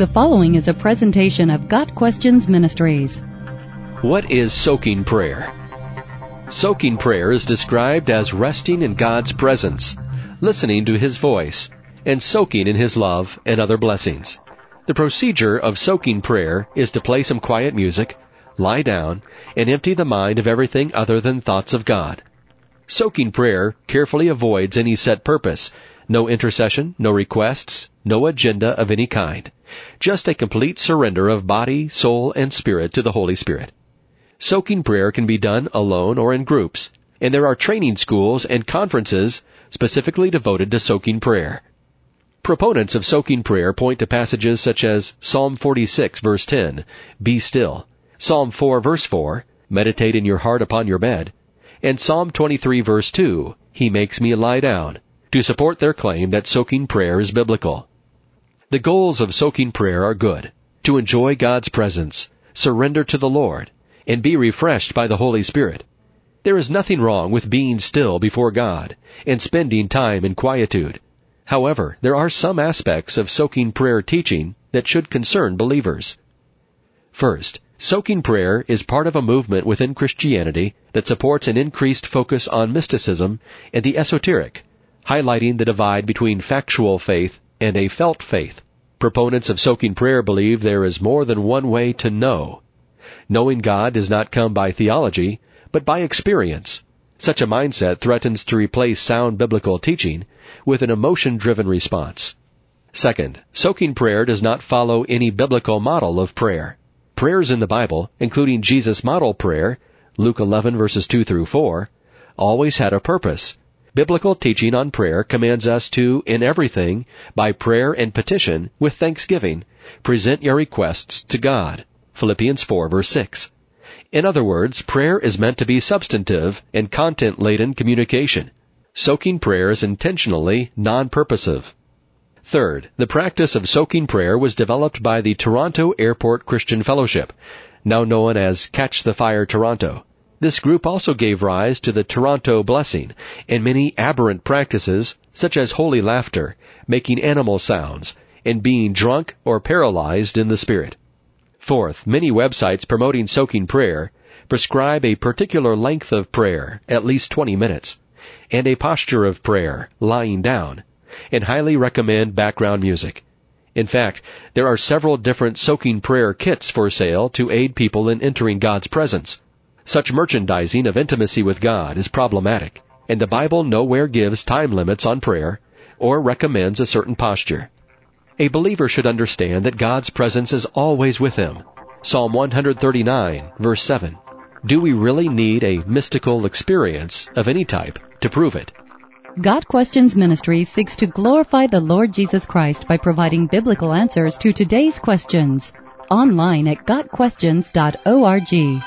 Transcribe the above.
The following is a presentation of Got Questions Ministries. What is soaking prayer? Soaking prayer is described as resting in God's presence, listening to His voice, and soaking in His love and other blessings. The procedure of soaking prayer is to play some quiet music, lie down, and empty the mind of everything other than thoughts of God. Soaking prayer carefully avoids any set purpose, no intercession, no requests, no agenda of any kind. Just a complete surrender of body, soul, and spirit to the Holy Spirit. Soaking prayer can be done alone or in groups, and there are training schools and conferences specifically devoted to soaking prayer. Proponents of soaking prayer point to passages such as Psalm 46 verse 10, Be still, Psalm 4 verse 4, Meditate in your heart upon your bed, and Psalm 23 verse 2, He makes me lie down, to support their claim that soaking prayer is biblical. The goals of soaking prayer are good. To enjoy God's presence, surrender to the Lord, and be refreshed by the Holy Spirit. There is nothing wrong with being still before God and spending time in quietude. However, there are some aspects of soaking prayer teaching that should concern believers. First, soaking prayer is part of a movement within Christianity that supports an increased focus on mysticism and the esoteric, highlighting the divide between factual faith and a felt faith. Proponents of soaking prayer believe there is more than one way to know. Knowing God does not come by theology, but by experience. Such a mindset threatens to replace sound biblical teaching with an emotion-driven response. Second, soaking prayer does not follow any biblical model of prayer. Prayers in the Bible, including Jesus' model prayer, Luke 11 verses 2 through 4, always had a purpose, Biblical teaching on prayer commands us to, in everything, by prayer and petition, with thanksgiving, present your requests to God. Philippians 4 verse 6. In other words, prayer is meant to be substantive and content-laden communication. Soaking prayer is intentionally non-purposive. Third, the practice of soaking prayer was developed by the Toronto Airport Christian Fellowship, now known as Catch the Fire Toronto. This group also gave rise to the Toronto blessing and many aberrant practices such as holy laughter, making animal sounds, and being drunk or paralyzed in the spirit. Fourth, many websites promoting soaking prayer prescribe a particular length of prayer, at least 20 minutes, and a posture of prayer, lying down, and highly recommend background music. In fact, there are several different soaking prayer kits for sale to aid people in entering God's presence. Such merchandising of intimacy with God is problematic, and the Bible nowhere gives time limits on prayer or recommends a certain posture. A believer should understand that God's presence is always with him. Psalm 139, verse 7. Do we really need a mystical experience of any type to prove it? Got Questions Ministry seeks to glorify the Lord Jesus Christ by providing biblical answers to today's questions. Online at GotQuestions.org.